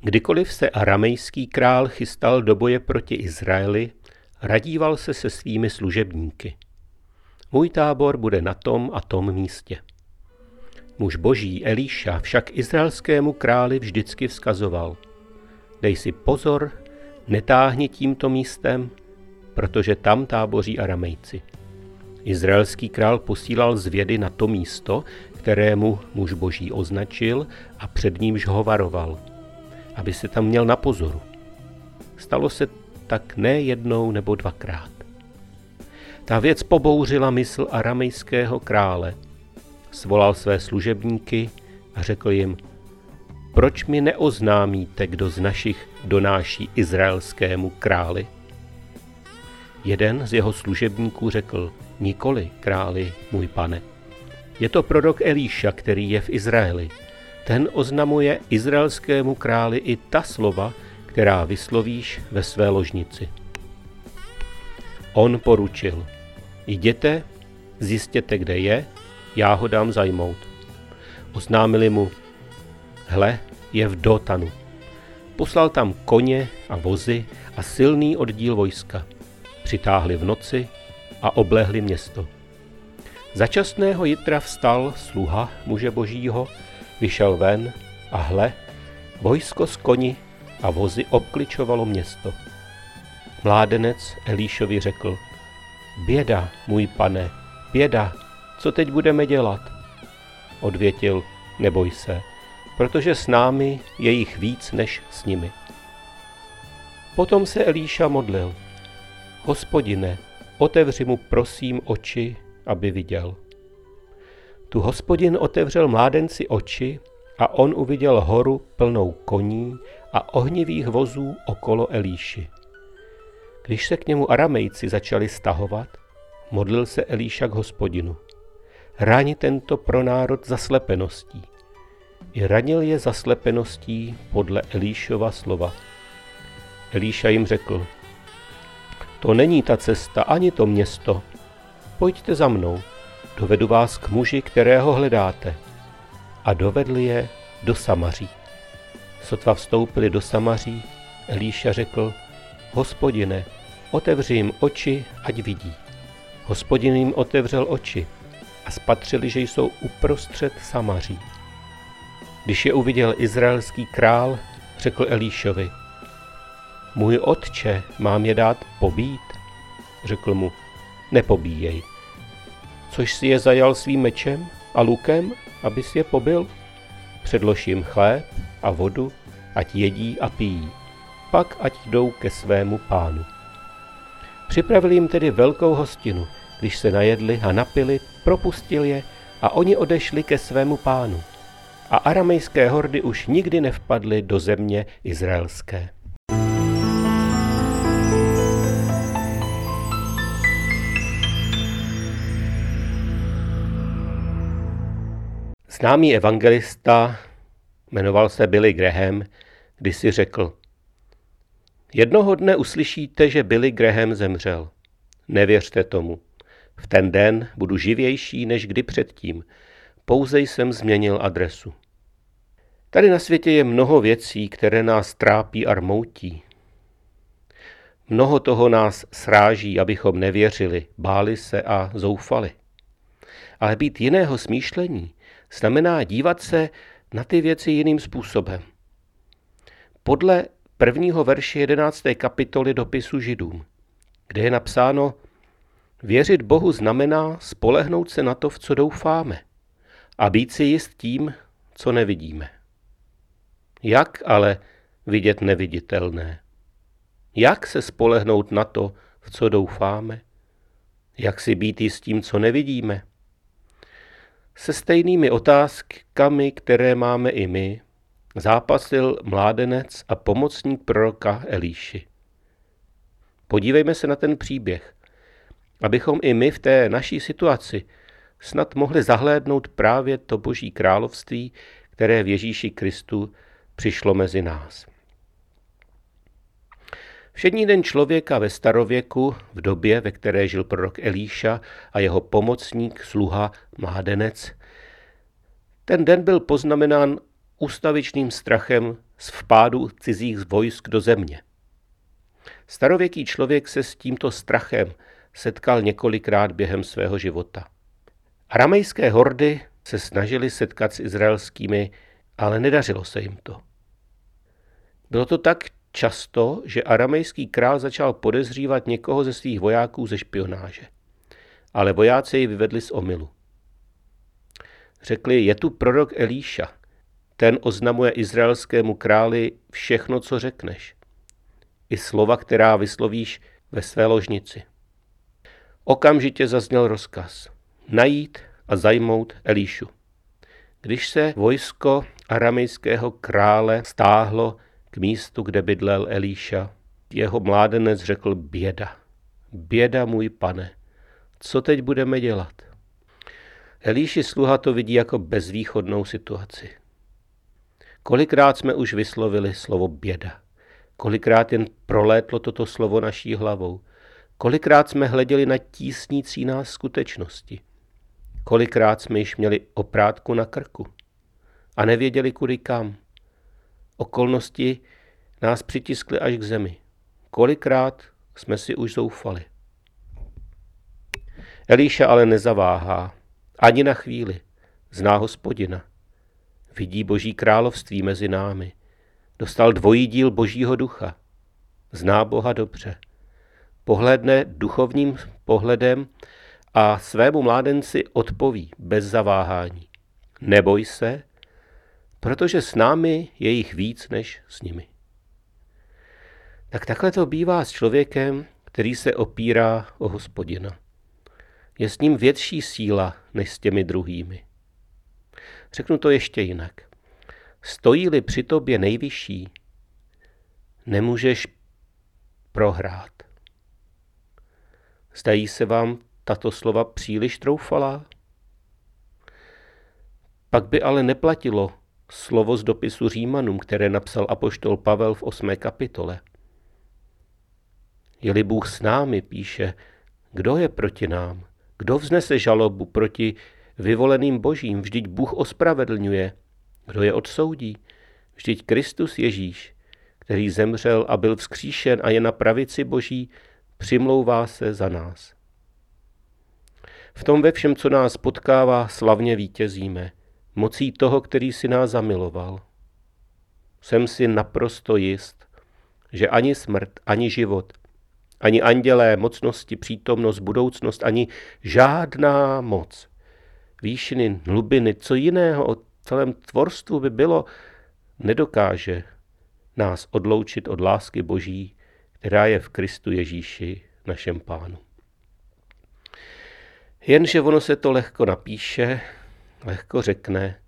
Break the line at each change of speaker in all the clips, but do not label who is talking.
Kdykoliv se aramejský král chystal do boje proti Izraeli, radíval se se svými služebníky. Můj tábor bude na tom a tom místě. Muž boží Elíša však izraelskému králi vždycky vzkazoval. Dej si pozor, netáhni tímto místem, protože tam táboří aramejci. Izraelský král posílal zvědy na to místo, kterému muž boží označil a před nímž ho varoval, aby se tam měl na pozoru. Stalo se tak ne jednou nebo dvakrát. Ta věc pobouřila mysl aramejského krále. Svolal své služebníky a řekl jim, proč mi neoznámíte, kdo z našich donáší izraelskému králi? Jeden z jeho služebníků řekl, nikoli, králi, můj pane. Je to prorok Elíša, který je v Izraeli. Ten oznamuje izraelskému králi i ta slova, která vyslovíš ve své ložnici. On poručil, jděte, zjistěte, kde je, já ho dám zajmout. Oznámili mu, hle, je v Dotanu. Poslal tam koně a vozy a silný oddíl vojska. Přitáhli v noci a oblehli město. Začasného jitra vstal sluha muže božího, vyšel ven a hle, vojsko z koni a vozy obkličovalo město. Mládenec Elíšovi řekl, běda, můj pane, běda, co teď budeme dělat? Odvětil, neboj se, protože s námi je jich víc než s nimi. Potom se Elíša modlil. Hospodine, otevři mu prosím oči, aby viděl. Tu hospodin otevřel mládenci oči a on uviděl horu plnou koní a ohnivých vozů okolo Elíši. Když se k němu aramejci začali stahovat, modlil se Elíša k hospodinu. Ráni tento pro národ zaslepeností. I ranil je zaslepeností podle Elíšova slova. Elíša jim řekl, to není ta cesta ani to město. Pojďte za mnou, dovedu vás k muži, kterého hledáte. A dovedli je do Samaří. Sotva vstoupili do Samaří, Elíša řekl, hospodine, otevři jim oči, ať vidí. Hospodin jim otevřel oči a spatřili, že jsou uprostřed Samaří. Když je uviděl izraelský král, řekl Elíšovi, můj otče, mám je dát pobít? Řekl mu, nepobíjej. Což si je zajal svým mečem a lukem, aby si je pobil? Předlož jim chléb a vodu, ať jedí a pijí, pak ať jdou ke svému pánu. Připravili jim tedy velkou hostinu, když se najedli a napili, propustil je a oni odešli ke svému pánu. A aramejské hordy už nikdy nevpadly do země izraelské. Známý evangelista, jmenoval se Billy Graham, když si řekl, jednoho dne uslyšíte, že Billy Graham zemřel. Nevěřte tomu. V ten den budu živější než kdy předtím. Pouze jsem změnil adresu. Tady na světě je mnoho věcí, které nás trápí a rmoutí. Mnoho toho nás sráží, abychom nevěřili, báli se a zoufali. Ale být jiného smýšlení znamená dívat se na ty věci jiným způsobem. Podle prvního verše 11. kapitoly dopisu Židům, kde je napsáno, věřit Bohu znamená spolehnout se na to, v co doufáme a být si jist tím, co nevidíme. Jak ale vidět neviditelné? Jak se spolehnout na to, v co doufáme? Jak si být jistím, co nevidíme? Se stejnými otázkami, které máme i my, zápasil mládenec a pomocník proroka Elíši. Podívejme se na ten příběh, abychom i my v té naší situaci snad mohli zahlédnout právě to boží království, které v Ježíši Kristu přišlo mezi nás. Všední den člověka ve starověku, v době, ve které žil prorok Elíša a jeho pomocník, sluha, mládenec, ten den byl poznamenán ustavičným strachem z vpádu cizích vojsk do země. Starověký člověk se s tímto strachem setkal několikrát během svého života. Aramejské hordy se snažili setkat s izraelskými, ale nedařilo se jim to. Bylo to tak často, že aramejský král začal podezřívat někoho ze svých vojáků ze špionáže. Ale vojáci ji vyvedli z omilu. Řekli, je tu prorok Elíša. Ten oznamuje izraelskému králi všechno, co řekneš. I slova, která vyslovíš ve své ložnici. Okamžitě zazněl rozkaz. Najít a zajmout Elíšu. Když se vojsko aramejského krále stáhlo k místu, kde bydlel Elíša, jeho mládenec řekl běda. Běda, můj pane, co teď budeme dělat? Elíši sluha to vidí jako bezvýchodnou situaci. Kolikrát jsme už vyslovili slovo běda. Kolikrát jen prolétlo toto slovo naší hlavou. Kolikrát jsme hleděli na tísnící nás skutečnosti. Kolikrát jsme již měli oprátku na krku a nevěděli kudy kam. Okolnosti nás přitiskly až k zemi. Kolikrát jsme si už zoufali. Elíša ale nezaváhá, ani na chvíli. Zná hospodina. Vidí boží království mezi námi. Dostal dvojí díl božího ducha. Zná Boha dobře. Pohledne duchovním pohledem a svému mládenci odpoví bez zaváhání. Neboj se, protože s námi je jich víc než s nimi. Tak takhle to bývá s člověkem, který se opírá o hospodina. Je s ním větší síla než s těmi druhými. Řeknu to ještě jinak. Stojí-li při tobě nejvyšší, nemůžeš prohrát. Zdají se vám tato slova příliš troufalá? Pak by ale neplatilo slovo z dopisu Římanům, které napsal apoštol Pavel v 8. kapitole. Je-li Bůh s námi, píše, kdo je proti nám? Kdo vznese žalobu proti vyvoleným božím? Vždyť Bůh ospravedlňuje. Kdo je odsoudí? Vždyť Kristus Ježíš, který zemřel a byl vzkříšen a je na pravici boží, přimlouvá se za nás. V tom ve všem, co nás potkává, slavně vítězíme, mocí toho, který si nás zamiloval. Jsem si naprosto jist, že ani smrt, ani život, ani andělé, mocnosti, přítomnost, budoucnost, ani žádná moc, výšiny, hlubiny, co jiného o celém tvorstvu by bylo, nedokáže nás odloučit od lásky Boží, která je v Kristu Ježíši, našem pánu. Jenže ono se to lehko napíše, lehko řekne,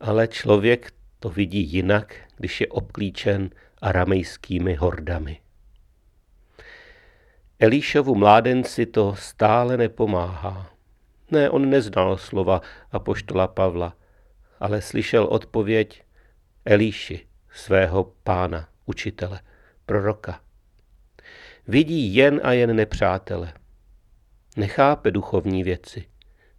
ale člověk to vidí jinak, když je obklíčen aramejskými hordami. Elíšovu mládenci to stále nepomáhá. Ne, on neznal slova apoštola Pavla, ale slyšel odpověď Elíši, svého pána, učitele, proroka. Vidí jen a jen nepřátele. Nechápe duchovní věci.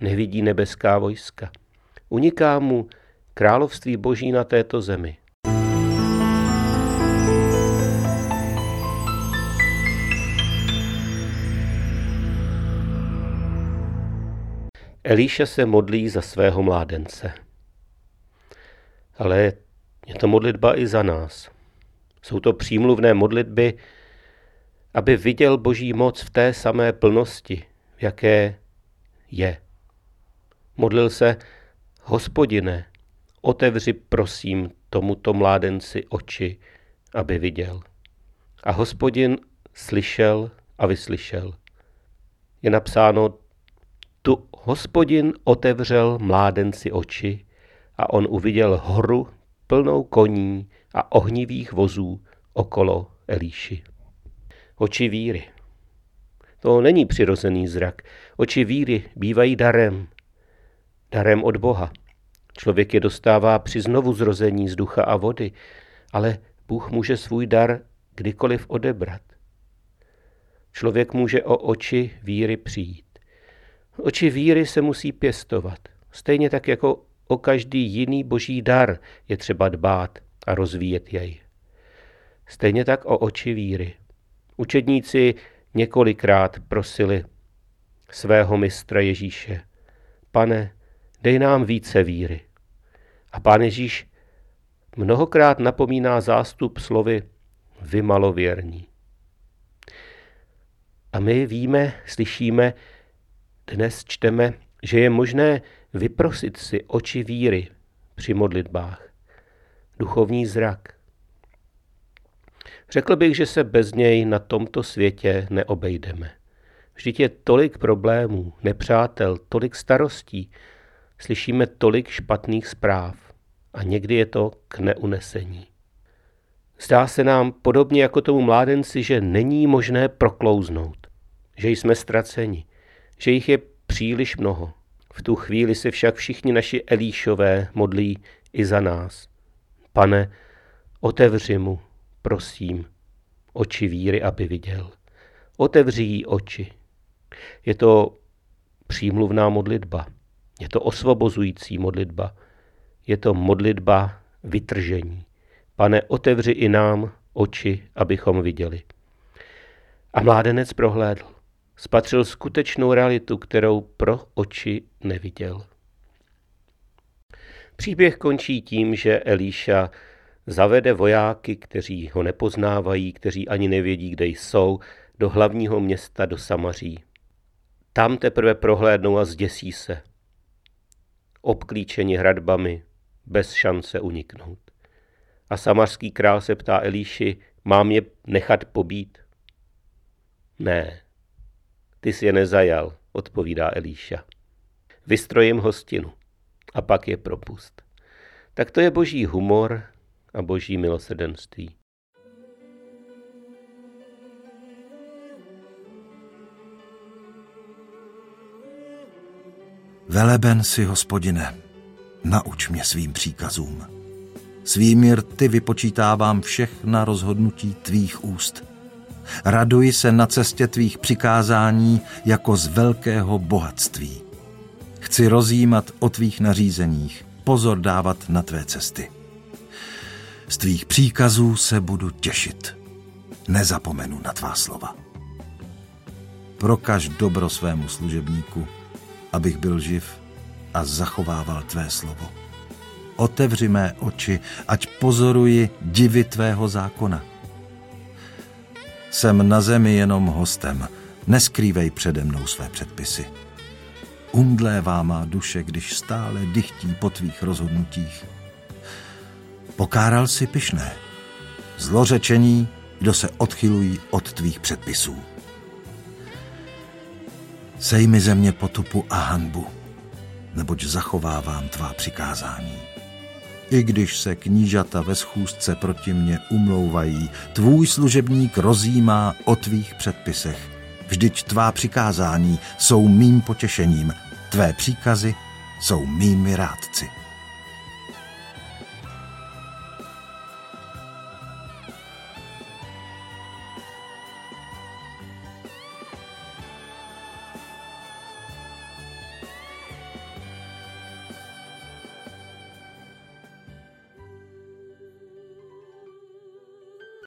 Nevidí nebeská vojska. Uniká mu království boží na této zemi. Elíša se modlí za svého mládence. Ale je to modlitba i za nás. Jsou to přímluvné modlitby, aby viděl boží moc v té samé plnosti, v jaké je. Modlil se, hospodine, otevři prosím tomuto mládenci oči, aby viděl. A hospodin slyšel a vyslyšel. Je napsáno, tu hospodin otevřel mládenci oči a on uviděl horu plnou koní a ohnivých vozů okolo Elíši. Oči víry. To není přirozený zrak. Oči víry bývají darem. Darem od Boha. Člověk je dostává při znovu zrození z ducha a vody, ale Bůh může svůj dar kdykoliv odebrat. Člověk může o oči víry přijít. Oči víry se musí pěstovat, stejně tak jako o každý jiný boží dar je třeba dbát a rozvíjet jej. Stejně tak o oči víry. Učedníci několikrát prosili svého mistra Ježíše, pane, dej nám více víry. A pán Ježíš mnohokrát napomíná zástup slovy vy malověrní. A my víme, slyšíme, dnes čteme, že je možné vyprosit si oči víry při modlitbách, duchovní zrak. Řekl bych, že se bez něj na tomto světě neobejdeme. Vždyť je tolik problémů, nepřátel, tolik starostí, slyšíme tolik špatných zpráv a někdy je to k neunesení. Zdá se nám podobně jako tomu mládenci, že není možné proklouznout, že jsme ztraceni, že jich je příliš mnoho. V tu chvíli se však všichni naši Elíšové modlí i za nás. Pane, otevři mu, prosím, oči víry, aby viděl. Otevři jí oči. Je to přímluvná modlitba. Je to osvobozující modlitba. Je to modlitba vytržení. Pane, otevři i nám oči, abychom viděli. A mládenec prohlédl. Spatřil skutečnou realitu, kterou pro oči neviděl. Příběh končí tím, že Elíša zavede vojáky, kteří ho nepoznávají, kteří ani nevědí, kde jsou, do hlavního města, do Samaří. Tam teprve prohlédnou a zděsí se. Obklíčeni hradbami, bez šance uniknout. A samařský král se ptá Elíši, mám je nechat pobít? Ne, ty jsi je nezajal, odpovídá Elíša. Vystrojím hostinu a pak je propust. Tak to je boží humor a boží milosrdenství.
Veleben si, hospodine, nauč mě svým příkazům. Svými rty vypočítávám všechna rozhodnutí tvých úst. Raduji se na cestě tvých přikázání jako z velkého bohatství. Chci rozjímat o tvých nařízeních, pozor dávat na tvé cesty. Z tvých příkazů se budu těšit. Nezapomenu na tvá slova. Prokaž dobro svému služebníku, abych byl živ a zachovával tvé slovo. Otevři mé oči, ať pozoruji divy tvého zákona. Jsem na zemi jenom hostem, neskrývej přede mnou své předpisy. Umdlévá má duše, když stále dychtí po tvých rozhodnutích. Pokáral si pyšné, zlořečení, kdo se odchylují od tvých předpisů. Sej mi země potupu a hanbu, neboť zachovávám tvá přikázání. I když se knížata ve schůzce proti mně umlouvají, tvůj služebník rozjímá o tvých předpisech. Vždyť tvá přikázání jsou mým potěšením, tvé příkazy jsou mými rádci.